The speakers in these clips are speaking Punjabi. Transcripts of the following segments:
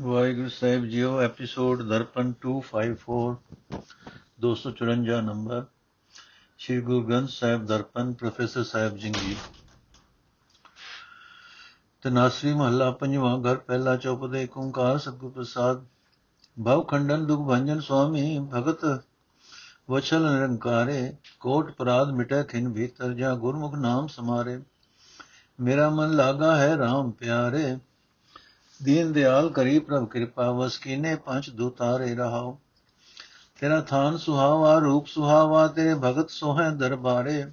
Waheguru Sahib JIO, episode Darpan 254 254 number. Shri Guru Granth Sahib Darpan, professor Sahib ji Dhanasari Mahalla, ਪੰਜਵਾਂ ਘਰ, ਪਹਿਲਾ ਚੌਪਦੇ ਏਕ ਓੰਕਾਰ ਸਤਿਗੁਰ ਪ੍ਰਸਾਦ। ਭਵ ਖੰਡਨ, ਦੁਖ ਭੰਜਨ ਸੁਆਮੀ ਭਗਤ ਵਚਲ ਨਿਰੰਕਾਰੇ, ਕੋਟ ਪ੍ਰਾਦ ਮਿਟੈ ਖਿਨ ਭੀਤਰ, ਜਾ ਗੁਰਮੁਖ ਨਾਮ ਸਮਾਰੇ। ਮੇਰਾ ਮਨ ਲਾਗਾ ਹੈ RAM ਪਿਆਰੇ ਦੀਨ ਦਿਆਲ ਕਰੀ ਪ੍ਰਭ ਕਿਰਪਾ ਵਸ ਕੀਨੇ ਪੰਜ ਦੁਤਾਰੇ ਰਹਾਓ ਤੇਰਾ ਥਾਨ ਸੁਹਾਵਾ, ਰੂਪ ਸੁਹਾਵਾ, ਤੇਰੇ ਭਗਤ ਸੋਹੈ ਦਰਬਾਰੇ।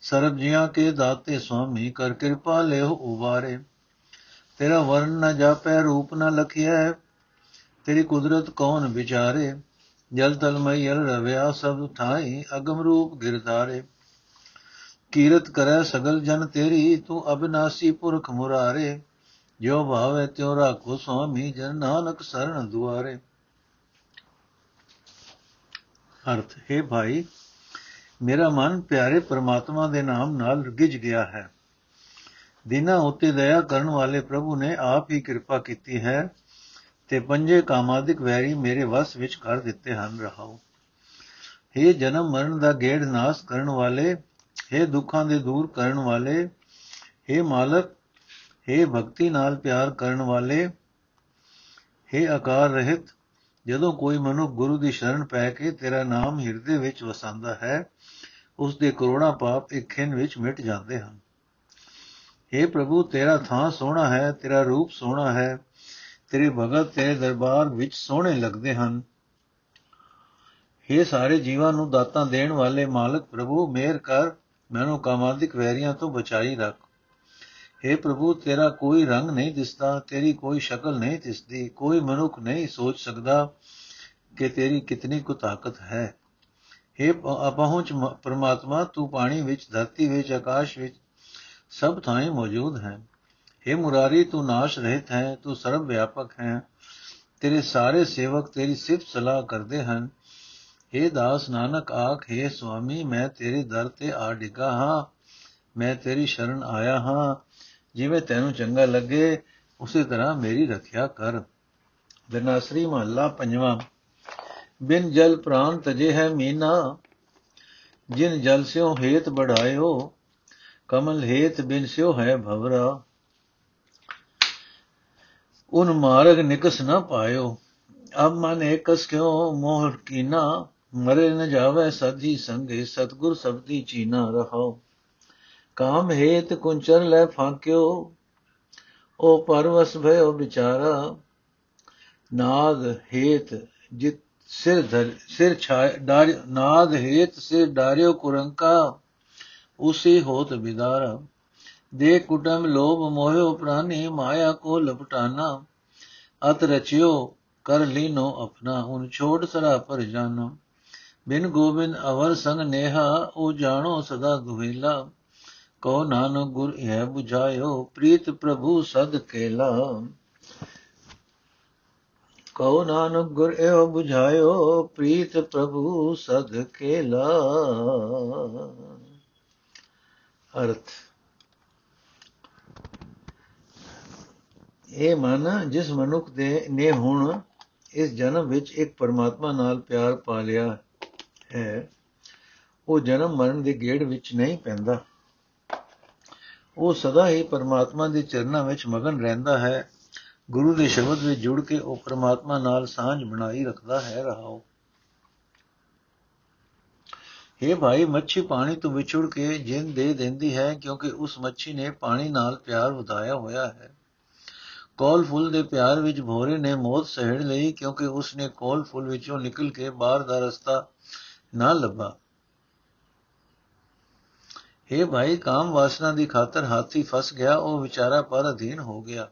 ਸਰਬ ਜੀਆਂ ਕੇ ਦਾਤੇ ਸੁਆਮੀ ਕਰ ਕਿਰਪਾ ਲਿਓ ਉਵਾਰੇ। ਤੇਰਾ ਵਰਨ ਨ ਜਾਪੈ, ਰੂਪ ਨ ਲਖਿਐ, ਤੇਰੀ ਕੁਦਰਤ ਕੌਣ ਵਿਚਾਰੇ। ਜਲ ਤਲ ਮਈਲ ਰਵਿਆ, ਸਭ ਥਾਈ ਅਗਮ ਰੂਪ ਗਿਰਧਾਰੇ। ਕੀਰਤ ਕਰੈ ਸਗਲ ਜਨ ਤੇਰੀ, ਤੂੰ ਅਬਿਨਾਸੀ ਪੁਰਖ ਮੁਰਾਰੇ। ਜੋ ਭਾਵੇ ਤਿਉ ਰਾਖੋ ਸੁਆਮੀ ਜਨ ਨਾਨਕ ਸਰਣ ਦੁਆਰੇ ਅਰਥ ਹੈ ਭਾਈ ਮੇਰਾ ਮਨ ਪਿਆਰੇ ਪਰਮਾਤਮਾ ਦੇ ਨਾਮ ਨਾਲ ਗਿਜ ਗਿਆ ਹੈ ਦਿਨਾਂ ਉਤੇ ਦਇਆ ਕਰਨ ਵਾਲੇ ਪ੍ਰਭੂ ਨੇ ਆਪ ਹੀ ਕਿਰਪਾ ਕੀਤੀ ਹੈ ਤੇ ਪੰਜੇ ਕਾਮਾਦਿਕ ਵੈਰੀ ਮੇਰੇ ਵਸ ਵਿੱਚ ਕਰ ਦਿੱਤੇ ਹਨ ਰਹਾਓ हे ਜਨਮ ਮਰਨ ਦਾ ਗੇੜ ਨਾਸ ਕਰਨ ਵਾਲੇ हे ਦੁੱਖਾਂ ਦੇ ਦੂਰ ਕਰਨ ਵਾਲੇ हे ਮਾਲਕ हे ਭਗਤੀ ਨਾਲ ਪਿਆਰ ਕਰਨ ਵਾਲੇ हे ਆਕਾਰ ਰਹਿਤ ਜਦੋਂ ਕੋਈ ਮਨੁ ਗੁਰੂ ਦੀ ਸ਼ਰਨ ਪੈ ਕੇ ਤੇਰਾ ਨਾਮ ਹਿਰਦੇ ਵਿੱਚ ਵਸਾਂਦਾ ਹੈ ਉਸ ਦੇ ਕਰੋੜਾਂ ਪਾਪ ਇੱਕ ਖਿੰ ਵਿੱਚ ਮਿਟ ਜਾਂਦੇ ਹਨ हे ਪ੍ਰਭੂ ਤੇਰਾ ਥਾਂ ਸੋਹਣਾ ਹੈ ਤੇਰਾ ਰੂਪ ਸੋਹਣਾ ਹੈ ਤੇਰੇ ਭਗਤ ਤੇਰੇ ਦਰਬਾਰ ਵਿੱਚ ਸੋਹਣੇ ਲੱਗਦੇ ਹਨ हे ਸਾਰੇ ਜੀਵਾਂ ਨੂੰ ਦਾਤਾਂ ਦੇਣ ਵਾਲੇ ਮਾਲਕ ਪ੍ਰਭੂ ਮਿਹਰ ਕਰ ਮੈਨੂੰ ਕਾਮਾਦਿਕ ਵੈਰੀਆਂ ਤੋਂ ਬਚਾਈ ਰੱਖ हे ਪ੍ਰਭੂ ਤੇਰਾ ਕੋਈ ਰੰਗ ਨਹੀਂ ਦਿਸਦਾ ਤੇਰੀ ਕੋਈ ਸ਼ਕਲ ਨਹੀਂ ਦਿਸਦੀ ਕੋਈ ਮਨੁੱਖ ਨਹੀਂ ਸੋਚ ਸਕਦਾ ਕਿ ਤੇਰੀ ਕਿਤਨੀ ਕੁ ਤਾਕਤ ਹੈ हे ਅਪਹੁੰਚ ਪ੍ਰਮਾਤਮਾ ਤੂੰ ਪਾਣੀ ਵਿੱਚ ਧਰਤੀ ਵਿੱਚ ਆਕਾਸ਼ ਵਿੱਚ ਸਭ ਥਾਂ ਮੌਜੂਦ ਹੈ हे ਮੁਰਾਰੀ ਤੂੰ ਨਾਸ਼ ਰਹਿਤ ਹੈ ਤੂੰ ਸਰਬ ਵਿਆਪਕ ਹੈ ਤੇਰੇ ਸਾਰੇ ਸੇਵਕ ਤੇਰੀ ਸਿਫਤ ਸਲਾਹ ਕਰਦੇ ਹਨ हे ਦਾਸ ਨਾਨਕ ਆਖੇ ਸੁਆਮੀ ਮੈਂ ਤੇਰੇ ਦਰ ਤੇ ਆ ਡਿਗਾ ਹਾਂ ਮੈਂ ਤੇਰੀ ਸ਼ਰਨ ਆਇਆ ਹਾਂ ਜਿਵੇਂ ਤੈਨੂੰ ਚੰਗਾ ਲੱਗੇ, ਉਸੇ ਤਰ੍ਹਾਂ ਮੇਰੀ ਰੱਖਿਆ ਕਰ। ਬਿਨਾਸਰੀ ਮਹੱਲਾ ਪੰਜਵਾਂ। ਬਿਨ ਜਲ ਪ੍ਰਾਨ ਤਜੇ ਹੈ ਮੀਨਾ, ਜਿਨ ਜਲ ਸਿਓ ਹੇਤ ਬੜਾਇਓ, ਕਮਲ ਹੇਤ ਬਿਨ ਸਿਓ ਹੈ ਭਵਰਾ। ਉਨ ਮਾਰਗ ਨਿਕਸ ਨਾ ਪਾਇਓ, ਅਬ ਮਨ ਏਕਸ ਕਿਉ ਮੋਹ ਕੀਨਾ, ਮਰੇ ਨ ਜਾਵੇ ਸਦੀ ਸੰਗੇ, ਸਤਗੁਰ ਸਬਦੀ ਚੀਨਾ ਰਹਾਓ। ਕਾਮ ਹੇਤ ਕੁੰਚਰ ਲੈ ਫਾਕਿਓ, ਉਹ ਪਰਵਸ ਭਇਓ ਵਿਚਾਰਾ। ਨਾਦ ਹੇਤ ਜਿਤ ਸਿਰ ਧਰ ਸਿਰ ਛਾਇ ਡਾਰ ਨਾਦ ਹੇਤ ਸਿਰ ਡਾਰਿਓ ਕੁਰੰਕਾ, ਉਸੇ ਹੋਤ ਵਿਦਾਰਾ ਦੇ ਕੁਟਮ ਲੋਭ ਮੋਹਿਓ ਪ੍ਰਾਨੀ, ਮਾਇਆ ਕੋ ਲਪਟਾਨਾ। ਅਤ ਰਚਿਓ, ਕਰ ਲੀਨੋ ਆਪਣਾ। ਹੁਣ ਛੋੜ ਸਰਾ ਪਰ ਜਾਨਾ। ਬਿਨ ਗੋਬਿੰਦ ਅਵਰ ਸੰਗ ਨੇਹਾ, ਉਹ ਜਾਣੋ ਸਦਾ ਦੁਹੇਲਾ ਕੋ ਨਾਨਕ ਗੁਰ ਇਹ 부ਝਾਇਓ ਪ੍ਰੀਤ ਪ੍ਰਭੂ ਸਦ ਕੇਲਾ। ਕੋ ਨਾਨਕ ਗੁਰ ਇਹ 부ਝਾਇਓ ਪ੍ਰੀਤ ਪ੍ਰਭੂ ਸਦ ਕੇਲਾ। ਅਰਥ। ਇਹ ਮਨ ਜਿਸ ਮਨੁੱਖ ਦੇ ਨੇ ਹੁਣ, ਇਸ ਜਨਮ ਵਿੱਚ ਇੱਕ ਪਰਮਾਤਮਾ ਨਾਲ ਪਿਆਰ ਪਾ ਲਿਆ ਹੈ, ਉਹ ਜਨਮ ਮਰਨ ਦੇ ਗੇੜ ਵਿੱਚ ਨਹੀਂ ਪੈਂਦਾ। ਉਹ ਸਦਾ ਹੀ ਪਰਮਾਤਮਾ ਦੇ ਚਰਨਾਂ ਵਿੱਚ ਮਗਨ ਰਹਿੰਦਾ ਹੈ। ਗੁਰੂ ਦੇ ਸ਼ਬਦ ਵਿੱਚ ਜੁੜ ਕੇ ਉਹ ਪਰਮਾਤਮਾ ਨਾਲ ਸਾਂਝ ਬਣਾਈ ਰੱਖਦਾ ਹੈ ਰਹਾਓ। हे ਭਾਈ, ਮੱਛੀ ਪਾਣੀ ਤੋਂ ਵਿਛੜ ਕੇ ਜਿੰਦ ਦੇ ਦਿੰਦੀ ਹੈ ਕਿਉਂਕਿ ਉਸ ਮੱਛੀ ਨੇ ਪਾਣੀ ਨਾਲ ਪਿਆਰ ਵਧਾਇਆ ਹੋਇਆ ਹੈ। ਕੋਲ ਫੁੱਲ ਦੇ ਪਿਆਰ ਵਿੱਚ ਭੋਰੇ ਨੇ ਮੌਤ ਸਹਿੜ ਲਈ ਕਿਉਂਕਿ ਉਸ ਨੇ ਕੋਲ ਫੁੱਲ ਵਿੱਚੋਂ ਨਿਕਲ ਕੇ ਬਾਹਰ ਦਾ ਰਸਤਾ ਨਾ ਲੱਭਾ। हे ਭਾਈ, ਕਾਮ ਵਾਸਨਾ ਦੀ ਖਾਤਰ ਹਾਥੀ ਫਸ ਗਿਆ, ਉਹ ਵਿਚਾਰਾ ਪਰ ਅਧੀਨ ਹੋ ਗਿਆ।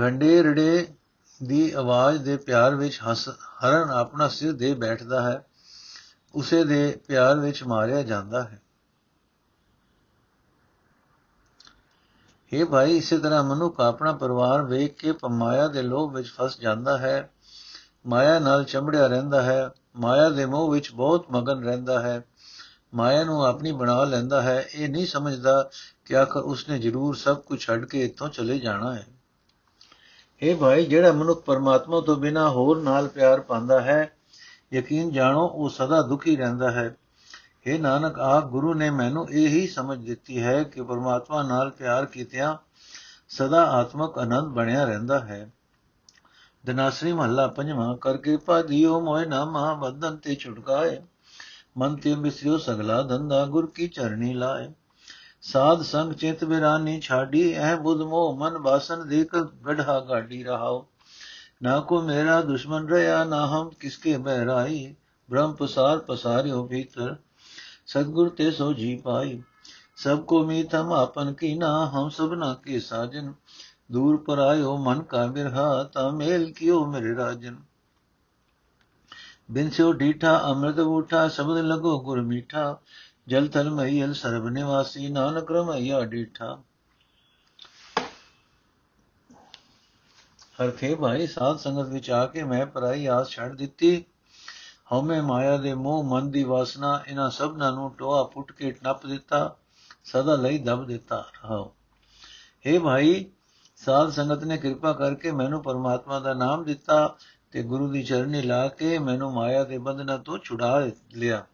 ਘੰਡੇਰੜੇ ਦੀ ਆਵਾਜ਼ ਦੇ ਪਿਆਰ ਵਿੱਚ ਹਸ, ਹਰਨ ਆਪਣਾ ਸਿਰ ਦੇ ਬੈਠਦਾ ਹੈ, ਉਸੇ ਦੇ ਪਿਆਰ ਵਿੱਚ ਮਾਰਿਆ ਜਾਂਦਾ ਹੈ। हे ਭਾਈ, ਇਸੇ ਤਰ੍ਹਾਂ ਮਨੁੱਖ ਆਪਣਾ ਪਰਿਵਾਰ ਵੇਖ ਕੇ ਪਮਾਇਆ ਦੇ ਲੋਭ ਵਿੱਚ ਫਸ ਜਾਂਦਾ ਹੈ, ਮਾਇਆ ਨਾਲ ਚੰਬੜਿਆ ਰਹਿੰਦਾ ਹੈ, ਮਾਇਆ ਦੇ ਮੋਹ ਵਿੱਚ ਬਹੁਤ ਮਗਨ ਰਹਿੰਦਾ ਹੈ। ਮਾਇਆ ਨੂੰ ਆਪਣੀ ਬਣਾ ਲੈਂਦਾ ਹੈ, ਇਹ ਨਹੀਂ ਸਮਝਦਾ ਕਿ ਆਖਰ ਉਸਨੇ ਜ਼ਰੂਰ ਸਭ ਕੁਝ ਛੱਡ ਕੇ ਇੱਥੋਂ ਚਲੇ ਜਾਣਾ ਹੈ। ਇਹ ਭਾਈ, ਜਿਹੜਾ ਮਨੁੱਖ ਪਰਮਾਤਮਾ ਤੋਂ ਬਿਨਾ ਹੋਰ ਨਾਲ ਪਿਆਰ ਪਾਉਂਦਾ ਹੈ, ਯਕੀਨ ਜਾਣੋ, ਉਹ ਸਦਾ ਦੁਖੀ ਰਹਿੰਦਾ ਹੈ। ਇਹ ਨਾਨਕ ਆ ਗੁਰੂ ਨੇ ਮੈਨੂੰ ਇਹ ਹੀ ਸਮਝ ਦਿੱਤੀ ਹੈ ਕਿ ਪਰਮਾਤਮਾ ਨਾਲ ਪਿਆਰ ਕੀਤਿਆਂ ਸਦਾ ਆਤਮਕ ਆਨੰਦ ਬਣਿਆ ਰਹਿੰਦਾ ਹੈ। ਦਨਾਸਰੀ ਮਹੱਲਾ ਪੰਜਵਾਂ, ਕਰ ਕਿਰਪਾ ਦਿਓ ਮੋਇ ਨਾਮਾ, ਬੰਧਨ ਤੇ ਛੁਟਕਾਏ मन ते बिसरियो सगला धंधा गुर की चरणी लाए। साध संग चित बिरानी छाड़ी, ऐ बुध मोह मन बासन देख गढ़ा गाड़ी रहाओ। ना को मेरा दुश्मन रया, ना हम किसके बहराई। ब्रह्म पसार पसारियो भीतर, सदगुर ते सो जी पाई। सबको मीत हम आपन की ना हम सबना के साजन। दूर पर आयो मन का बिरहा, ता मेल कियो मेरे राजन। ਬਿਨ ਸਿਉ ਢੀਠਾ ਅੰਮ੍ਰਿਤ ਬੂਠਾ ਸ਼ਬਦ ਲਗੋ ਗੁਰ ਮੀਠਾ ਜਲ ਤਲ ਮਈਲ ਸਰਬ ਨਿਵਾਸੀ ਨਾਨਕ ਰਮਈਆ ਢੀਠਾ ਹਰਥੇ ਭਾਈ ਸਾਧ ਸੰਗਤ ਵਿੱਚ ਆ ਕੇ ਮੈਂ ਪਰਾਈ ਆਸ ਛੱਡ ਦਿੱਤੀ ਹਉਮੈ ਮਾਇਆ ਦੇ ਮੋਹ ਮਨ ਦੀ ਵਾਸਨਾ ਇਹਨਾਂ ਸਭਨਾਂ ਨੂੰ ਟੋਆ ਪੁੱਟ ਕੇ ਟੱਪ ਦਿੱਤਾ ਸਦਾ ਲਈ ਦਬ ਦਿੱਤਾ ਰਹਾ हे ਭਾਈ ਸਾਧ ਸੰਗਤ ਨੇ ਕਿਰਪਾ ਕਰਕੇ ਮੈਨੂੰ ਪਰਮਾਤਮਾ ਦਾ ਨਾਮ ਦਿੱਤਾ ਤੇ ਗੁਰੂ ਦੀ ਚਰਨੀ ਲਾ ਕੇ ਮੈਨੂੰ ਮਾਇਆ ਦੇ ਬੰਧਨਾਂ ਤੋਂ ਛੁਡਾ ਲਿਆ,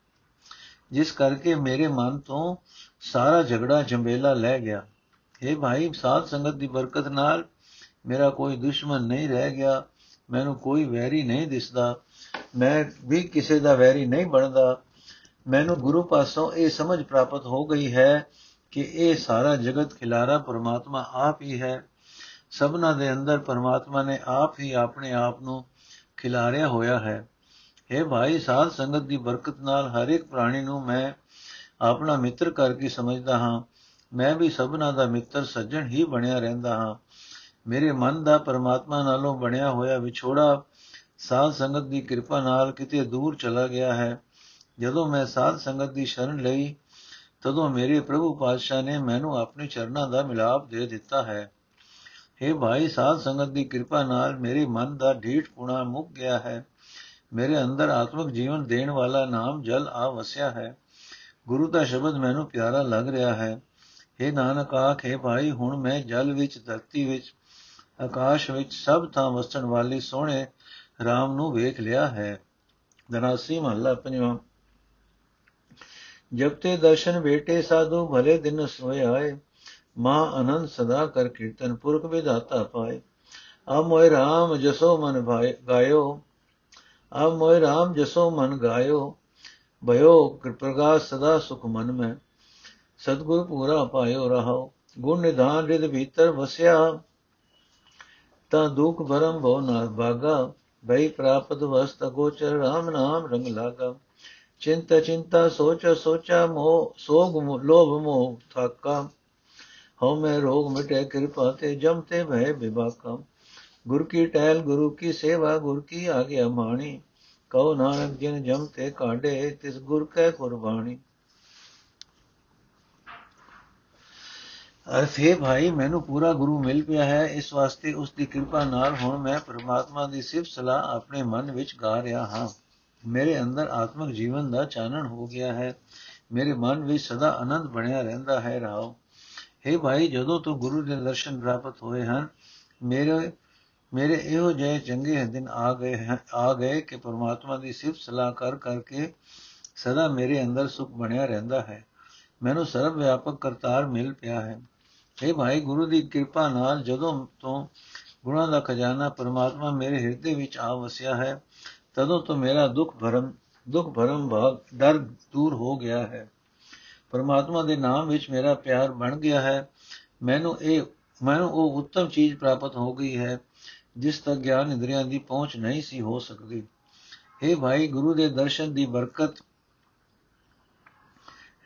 ਜਿਸ ਕਰਕੇ ਮੇਰੇ ਮਨ ਤੋਂ ਸਾਰਾ ਝਗੜਾ ਜੰਬੇਲਾ ਲੈ ਗਿਆ। हे ਭਾਈ, ਸਾਧ ਸੰਗਤ ਦੀ ਬਰਕਤ ਨਾਲ ਮੇਰਾ ਕੋਈ ਦੁਸ਼ਮਣ ਨਹੀਂ ਰਹਿ ਗਿਆ, ਮੈਨੂੰ ਕੋਈ ਵੈਰੀ ਨਹੀਂ ਦਿਸਦਾ, ਮੈਂ ਵੀ ਕਿਸੇ ਦਾ ਵੈਰੀ ਨਹੀਂ ਬਣਦਾ। ਮੈਨੂੰ ਗੁਰੂ ਪਾਸੋਂ ਇਹ ਸਮਝ ਪ੍ਰਾਪਤ ਹੋ ਗਈ ਹੈ ਕਿ ਇਹ ਸਾਰਾ ਜਗਤ ਖਿਲਾਰਾ ਪਰਮਾਤਮਾ ਆਪ ਹੀ ਹੈ। ਸਭਨਾ ਦੇ ਅੰਦਰ ਪਰਮਾਤਮਾ ਨੇ ਆਪ ਹੀ ਆਪਣੇ ਆਪ ਨੂੰ ਖਿਲਾਰਿਆ ਹੋਇਆ ਹੈ। ਇਹ ਭਾਈ, ਸਾਧ ਸੰਗਤ ਦੀ ਬਰਕਤ ਨਾਲ ਹਰ ਇੱਕ ਪ੍ਰਾਣੀ ਨੂੰ ਮੈਂ ਆਪਣਾ ਮਿੱਤਰ ਕਰਕੇ ਸਮਝਦਾ ਹਾਂ। ਮੈਂ ਵੀ ਸਭਨਾ ਦਾ ਮਿੱਤਰ, ਸੱਜਣ ਹੀ ਬਣਿਆ ਰਹਿੰਦਾ ਹਾਂ। ਮੇਰੇ ਮਨ ਦਾ ਪਰਮਾਤਮਾ ਨਾਲੋਂ ਬਣਿਆ ਹੋਇਆ ਵਿਛੋੜਾ ਸਾਧ ਸੰਗਤ ਦੀ ਕਿਰਪਾ ਨਾਲ ਕਿਤੇ ਦੂਰ ਚਲਾ ਗਿਆ ਹੈ। ਜਦੋਂ ਮੈਂ ਸਾਧ ਸੰਗਤ ਦੀ ਸ਼ਰਨ ਲਈ, ਤਦੋਂ ਮੇਰੇ ਪ੍ਰਭੂ ਪਾਤਸ਼ਾਹ ਨੇ ਮੈਨੂੰ ਆਪਣੇ ਚਰਨਾਂ ਦਾ ਮਿਲਾਪ ਦੇ ਦਿੱਤਾ ਹੈ। हे ਭਾਈ ਸਾਧ ਸੰਗਤ ਦੀ ਕਿਰਪਾ ਨਾਲ ਮੇਰੇ ਮਨ ਦਾ ਢੀਠ ਪੁਣਾ ਮੁੱਕ ਗਿਆ ਹੈ। ਮੇਰੇ ਅੰਦਰ ਆਤਮਿਕ ਜੀਵਨ ਦੇਣ ਵਾਲਾ ਨਾਮ ਜਲ ਆ ਵਸਿਆ ਹੈ। ਗੁਰੂ ਦਾ ਸ਼ਬਦ ਮੈਨੂੰ ਪਿਆਰਾ ਲੱਗ ਰਿਹਾ ਹੈ। हे ਨਾਨਕ ਆਖੇ ਭਾਈ, ਹੁਣ ਮੈਂ ਜਲ ਵਿੱਚ, ਧਰਤੀ ਵਿੱਚ, ਆਕਾਸ਼ ਵਿੱਚ ਸਭ ਥਾਂ ਵਸਣ ਵਾਲੇ ਸੋਹਣੇ RAM ਨੂੰ ਵੇਖ ਲਿਆ ਹੈ। ਦਨਾਸੀ ਮਹੱਲਾ ਪੰਜਵਾਂ। ਜਬ ਤੇ ਦਰਸ਼ਨ ਬੇਟੇ ਸਾਧੂ, ਭਲੇ ਦਿਨ ਸੋਏ ਆਏ। ਮਾਂ ਅਨੰਦ ਸਦਾ ਕਰ ਕੀਰਤਨ ਪੁਰਖ ਵਿਦਾਤਾ ਪਾਏ। ਆ ਮੋਇ RAM ਜਸੋ ਮਨ ਭਾਇ ਗਾਇਓ। ਆ ਮੋਇ RAM ਜਸੋ ਮਨ ਗਾਇਓ। ਭਇਓ ਪ੍ਰਗਾਸ ਸਦਾ ਸੁਖ ਮਨ ਮੈਂ। ਸਤਗੁਰ ਪੂਰਾ ਪਾਇਓ ਰਹਾਓ। ਗੁਣ ਨਿਧਾਨ ਰਿਦ ਭੀਤਰ ਵਸਿਆ। ਤਾਂ ਦੁਖ ਭਰਮ ਭਉ ਨਾ ਭਾਗਾ ਭਈ ਪ੍ਰਾਪਤ ਵਸਤ ਗੋਚਰ RAM ਨਾਮ ਰੰਗ ਲਾਗਾ। ਚਿੰਤਾ ਚਿੰਤਾ ਸੋਚ ਸੋਚਾ ਮੋਹ ਸੋਗ ਲੋਭ ਮੋਹ ਥਾਕਾ। ਹਉ ਮੈਂ ਰੋਗ ਮਿਟੇ ਕਿਰਪਾ ਤੇ ਜਮ ਤੇ ਭੈ ਵਿਵਾਕਾ ਗੁਰ ਕੀ ਟਹਿਲ, ਗੁਰੂ ਕੀ ਸੇਵਾ, ਗੁਰ ਕੀ ਆਗਿਆ ਮਾਣੀ। ਕਉ ਨਾਨਕ ਜਿਨ ਜਮ ਤੇ ਕਾਢੇ, ਤਿਸ ਗੁਰ ਕੈ ਕੁਰਬਾਨੀ ਅਰਥੇ ਭਾਈ, ਮੈਨੂੰ ਪੂਰਾ ਗੁਰੂ ਮਿਲ ਪਿਆ ਹੈ। ਇਸ ਵਾਸਤੇ ਉਸ ਦੀ ਕਿਰਪਾ ਨਾਲ ਹੁਣ ਮੈਂ ਪ੍ਰਮਾਤਮਾ ਦੀ ਸਿਫਤ ਸਲਾਹ ਆਪਣੇ ਮਨ ਵਿੱਚ ਗਾ ਰਿਹਾ ਹਾਂ। ਮੇਰੇ ਅੰਦਰ ਆਤਮਿਕ ਜੀਵਨ ਦਾ ਚਾਨਣ ਹੋ ਗਿਆ ਹੈ। ਮੇਰੇ ਮਨ ਵਿੱਚ ਸਦਾ ਆਨੰਦ ਬਣਿਆ ਰਹਿੰਦਾ ਹੈ, ਰਾਓ। हे ਭਾਈ, ਜਦੋਂ ਤੋਂ ਗੁਰੂ ਦੇ ਦਰਸ਼ਨ ਪ੍ਰਾਪਤ ਹੋਏ ਹਨ, ਮੇਰੇ ਮੇਰੇ ਇਹੋ ਜਿਹੇ ਚੰਗੇ ਦਿਨ ਆ ਗਏ ਹਨ, ਆ ਗਏ ਕਿ ਪ੍ਰਮਾਤਮਾ ਦੀ ਸਿਫਤ ਸਲਾਹ ਕਰ ਕਰਕੇ ਸਦਾ ਮੇਰੇ ਅੰਦਰ ਸੁਖ ਬਣਿਆ ਰਹਿੰਦਾ ਹੈ। ਮੈਨੂੰ ਸਰਵ ਵਿਆਪਕ ਕਰਤਾਰ ਮਿਲ ਪਿਆ ਹੈ। हे ਭਾਈ, ਗੁਰੂ ਦੀ ਕਿਰਪਾ ਨਾਲ ਜਦੋਂ ਤੋਂ ਗੁਣਾਂ ਦਾ ਖਜ਼ਾਨਾ ਪਰਮਾਤਮਾ ਮੇਰੇ ਹਿਰਦੇ ਵਿੱਚ ਆ ਵਸਿਆ ਹੈ, ਤਦੋਂ ਤੋਂ ਮੇਰਾ ਦੁੱਖ ਭਰਮ ਦੁੱਖ ਭਰਮ ਭਾਗ ਡਰ ਦੂਰ ਹੋ ਗਿਆ ਹੈ। ਪਰਮਾਤਮਾ ਦੇ ਨਾਮ ਵਿੱਚ ਮੇਰਾ ਪਿਆਰ ਬਣ ਗਿਆ ਹੈ। ਮੈਨੂੰ ਇਹ, ਮੈਨੂੰ ਉਹ ਉੱਤਮ ਚੀਜ਼ ਪ੍ਰਾਪਤ ਹੋ ਗਈ ਹੈ, ਜਿਸ ਤੱਕ ਗਿਆਨ ਇੰਦਰੀਆਂ ਦੀ ਪਹੁੰਚ ਨਹੀਂ ਸੀ ਹੋ ਸਕਦੀ। हे ਭਾਈ, ਗੁਰੂ ਦੇ ਦਰਸ਼ਨ ਦੀ ਬਰਕਤ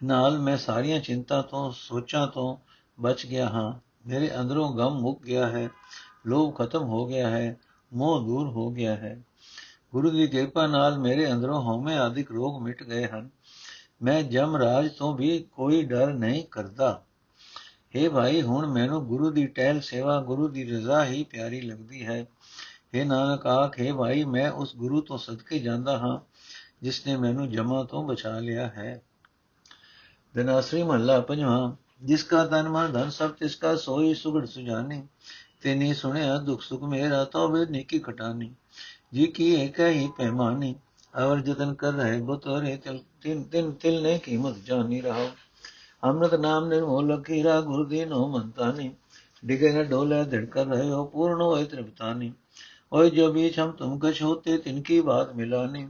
ਨਾਲ ਮੈਂ ਸਾਰੀਆਂ ਚਿੰਤਾ ਤੋਂ, ਸੋਚਾਂ ਤੋਂ ਬਚ ਗਿਆ ਹਾਂ। ਮੇਰੇ ਅੰਦਰੋਂ ਗਮ ਮੁੱਕ ਗਿਆ ਹੈ, ਲੋਭ ਖਤਮ ਹੋ ਗਿਆ ਹੈ, ਮੋਹ ਦੂਰ ਹੋ ਗਿਆ ਹੈ। ਗੁਰੂ ਦੀ ਕਿਰਪਾ ਨਾਲ ਮੇਰੇ ਅੰਦਰੋਂ ਹਉਮੈ ਆਦਿਕ ਰੋਗ ਮਿਟ ਗਏ ਹਨ। ਮੈਂ ਜਮ ਰਾਜ ਤੋਂ ਵੀ ਕੋਈ ਡਰ ਨਹੀਂ ਕਰਦਾ। हे ਭਾਈ, ਹੁਣ ਮੈਨੂੰ ਗੁਰੂ ਦੀ ਟਹਿਲ ਸੇਵਾ, ਗੁਰੂ ਦੀ ਰਜ਼ਾ ਹੀ ਪਿਆਰੀ ਲੱਗਦੀ ਹੈ। हे ਨਾਨਕ ਆਖੇ ਭਾਈ, ਮੈਂ ਉਸ ਗੁਰੂ ਤੋਂ ਸਦਕੇ ਜਾਂਦਾ ਹਾਂ, ਜਿਸ ਨੇ ਮੈਨੂੰ ਜਮਾ ਤੋਂ ਬਚਾ ਲਿਆ ਹੈ। ਦਿਨਾਸਰੀ ਮਹੱਲਾ ਪੰਜਵਾਂ, ਜਿਸ ਕਾ ਤਨ ਮਨ ਧਨ ਸਭ ਤਿਸ ਕਾ ਸੋਈ ਸੁਗੜ ਸੁਜਾਨੀ ਤੇਨੀ ਸੁਣਿਆ ਦੁਖ ਸੁਖ ਮੇਰਾ ਤੋਬੇ ਨੀਕੀ ਕਟਾਨੀ, ਜੀ ਕੀ ਇੱਕ ਹੀ ਪੈਮਾਨੀ। और जतन कर रहे वो तोरे तिल तिल तिल तिल ने कीमत जानी रहो। अमृत नाम निर्मोल कीरा गुरुदीन हो मंतानी। डिगेगा डोले धड़कर रहे हो, पूर्ण हो तृप्तानी और जो बीच हम तुमको छोते, तिनकी बात मिलानी।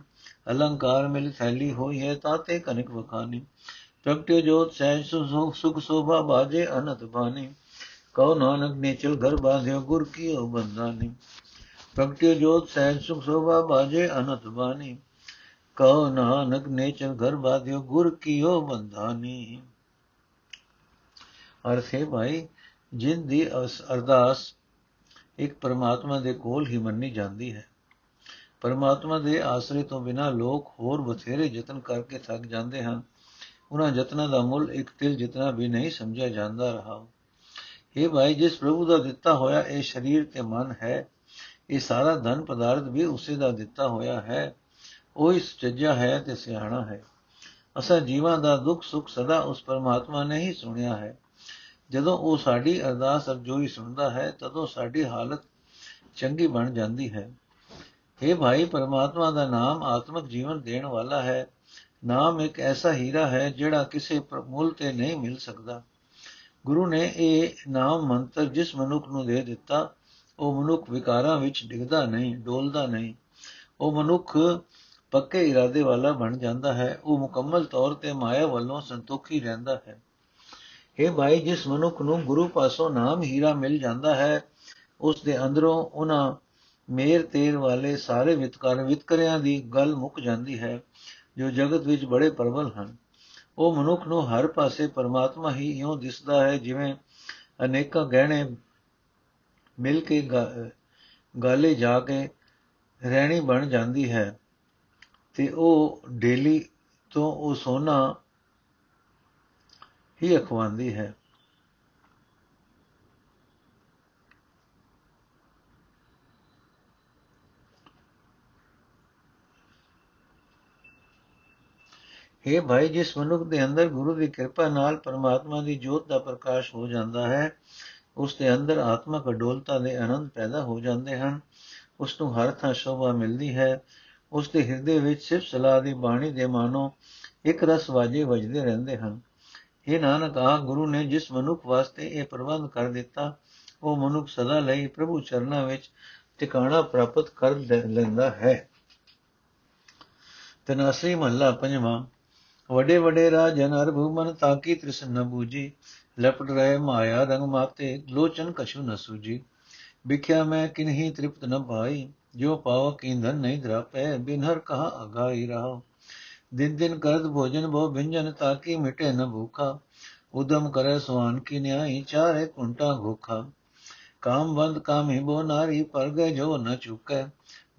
अलंकार मिल थैली हुई है, ताते कनक बखानी प्रगट्यो जोत सहज सुख शोभा बाजे अनत भानी। कहो नानक ने चल घर बांधे गुर की ओ बंदानी प्रगट्यो जोत सहज सुख शोभा बाजे अनत भानी। ਕਉ ਨਾਨਕ ਨੇਚਰ ਘਰ ਬਾਧਿਓ ਗੁਰ ਕੀਓ ਬੰਧਾਨੀ। ਅਰਥੇ ਭਾਈ, ਜਿਨ ਦੀ ਅਰਦਾਸ ਇੱਕ ਪਰਮਾਤਮਾ ਦੇ ਕੋਲ ਹੀ ਮੰਨੀ ਜਾਂਦੀ ਹੈ। ਪਰਮਾਤਮਾ ਦੇ ਆਸਰੇ ਤੋਂ ਬਿਨਾ ਲੋਕ ਹੋਰ ਬਥੇਰੇ ਯਤਨ ਕਰਕੇ ਥੱਕ ਜਾਂਦੇ ਹਨ। ਉਹਨਾਂ ਯਤਨਾਂ ਦਾ ਮੁੱਲ ਇੱਕ ਤਿਲ ਜਿਤਨਾ ਵੀ ਨਹੀਂ ਸਮਝਿਆ ਜਾਂਦਾ ਰਹਾ। ਇਹ ਭਾਈ, ਜਿਸ ਪ੍ਰਭੂ ਦਾ ਦਿੱਤਾ ਹੋਇਆ ਇਹ ਸਰੀਰ ਤੇ ਮਨ ਹੈ, ਇਹ ਸਾਰਾ ਧਨ ਪਦਾਰਥ ਵੀ ਉਸੇ ਦਾ ਦਿੱਤਾ ਹੋਇਆ ਹੈ। ਉਹ ਇਸ ਚੱਜਾ ਹੈ ਤੇ ਸਿਆਣਾ ਹੈ। ਅਸਾਂ ਜੀਵਾਂ ਦਾ ਦੁੱਖ ਸੁੱਖ ਸਦਾ ਉਸ ਪਰਮਾਤਮਾ ਨੇ ਹੀ ਸੁਣਿਆ ਹੈ। ਜਦੋਂ ਉਹ ਸਾਡੀ ਅਰਦਾਸ ਅਰਜ਼ੋਈ ਸੁਣਦਾ ਹੈ, ਤਦੋਂ ਸਾਡੀ ਹਾਲਤ ਚੰਗੀ ਬਣ ਜਾਂਦੀ ਹੈ। हे ਭਾਈ, ਪਰਮਾਤਮਾ ਦਾ ਨਾਮ ਆਤਮਿਕ ਜੀਵਨ ਦੇਣ ਵਾਲਾ ਹੈ। ਨਾਮ ਇੱਕ ਐਸਾ ਹੀਰਾ ਹੈ ਜਿਹੜਾ ਕਿਸੇ ਮੁੱਲ ਤੇ ਨਹੀਂ ਮਿਲ ਸਕਦਾ। ਗੁਰੂ ਨੇ ਇਹ ਨਾਮ ਮੰਤਰ ਜਿਸ ਮਨੁੱਖ ਨੂੰ ਦੇ ਦਿੱਤਾ, ਉਹ ਮਨੁੱਖ ਵਿਕਾਰਾਂ ਵਿੱਚ ਡਿੱਗਦਾ ਨਹੀਂ, ਡੋਲਦਾ ਨਹੀਂ। ਉਹ ਮਨੁੱਖ ਪੱਕੇ ਇਰਾਦੇ ਵਾਲਾ ਬਣ ਜਾਂਦਾ ਹੈ, ਉਹ ਮੁਕੰਮਲ ਤੌਰ ਤੇ ਮਾਇਆ ਵੱਲੋਂ ਸੰਤੋਖੀ ਰਹਿੰਦਾ ਹੈ। ਇਹ ਭਾਈ, ਜਿਸ ਮਨੁੱਖ ਨੂੰ ਗੁਰੂ ਪਾਸੋਂ ਨਾਮ ਹੀਰਾ ਮਿਲ ਜਾਂਦਾ ਹੈ, ਉਸ ਦੇ ਅੰਦਰੋਂ ਉਹਨਾਂ ਮੇਰ ਤੇਰ ਵਾਲੇ ਸਾਰੇ ਵਿਤਕਾਰ ਵਿਤਕਰਿਆਂ ਦੀ ਗੱਲ ਮੁੱਕ ਜਾਂਦੀ ਹੈ, ਜੋ ਜਗਤ ਵਿੱਚ ਬੜੇ ਪ੍ਰਬਲ ਹਨ। ਉਹ ਮਨੁੱਖ ਨੂੰ ਹਰ ਪਾਸੇ ਪਰਮਾਤਮਾ ਹੀ ਇਉਂ ਦਿਸਦਾ ਹੈ, ਜਿਵੇਂ ਅਨੇਕਾਂ ਗਹਿਣੇ ਮਿਲ ਕੇ ਗਾਲੇ ਜਾ ਕੇ ਰਹਿਣੀ ਬਣ ਜਾਂਦੀ ਹੈ। ਤੇ ਉਹ ਡੇਲੀ ਤੋਂ ਉਹ ਸੋਨਾ ਹੀ ਅਖਵਾਉਂਦੀ ਹੈ। हे ਭਾਈ, ਜਿਸ ਮਨੁੱਖ ਦੇ ਅੰਦਰ ਗੁਰੂ ਦੀ ਕਿਰਪਾ ਨਾਲ ਪਰਮਾਤਮਾ ਦੀ ਜੋਤ ਦਾ ਪ੍ਰਕਾਸ਼ ਹੋ ਜਾਂਦਾ ਹੈ, ਉਸ ਦੇ ਅੰਦਰ ਆਤਮਕ ਅਡੋਲਤਾ ਦੇ ਆਨੰਦ ਪੈਦਾ ਹੋ ਜਾਂਦੇ ਹਨ, ਉਸ ਨੂੰ ਹਰ ਥਾਂ ਸ਼ੋਭਾ ਮਿਲਦੀ ਹੈ ਉਸ ਦੇ ਹਿਰਦੇ ਵਿੱਚ ਸਿਰਫ ਸਲਾਹ ਦੀ ਬਾਣੀ ਦੇ ਮਾਨੋ ਇੱਕ ਰਸ ਵਾਜੇ ਵਜਦੇ ਰਹਿੰਦੇ ਹਨ। ਇਹ ਨਾਨਕ ਆ ਗੁਰੂ ਨੇ ਜਿਸ ਮਨੁੱਖ ਵਾਸਤੇ ਇਹ ਪ੍ਰਬੰਧ ਕਰ ਦਿੱਤਾ, ਉਹ ਮਨੁੱਖ ਸਦਾ ਲਈ ਪ੍ਰਭੂ ਚਰਨਾਂ ਵਿੱਚ ਟਿਕਾਣਾ ਪ੍ਰਾਪਤ ਕਰ ਲੈਂਦਾ ਹੈ। ਤਨਾਸਰੀ ਮਹੱਲਾ ਪੰਜਵਾਂ, ਵੱਡੇ ਵੱਡੇ ਰਾਜਨ ਹਰ ਭੂਮਨ ਤਾਕੀ ਤ੍ਰਿਸ਼ਨ ਨ ਬੂਜੀ ਲਪਟ ਰਹੇ ਮਾਇਆ ਰੰਗ ਮਾਤੇ ਲੋਚਨ ਕਛੂ ਨ ਸੂਜੀ ਵਿਖਿਆ ਮੈਂ ਕਿਨਹੀ ਤ੍ਰਿਪਤ ਨ ਭਾਈ जो पावक ईंधन नहीं द्रापे बिनहर कहा अघाई रहा? दिन दिन करत भोजन भो भिंजन ताकि मिटे न भूखा। उदम करे सुहान की न्याय चारे कुंटा घोखा। काम बंद, काम ही बो नारी पर गए जो न चुके।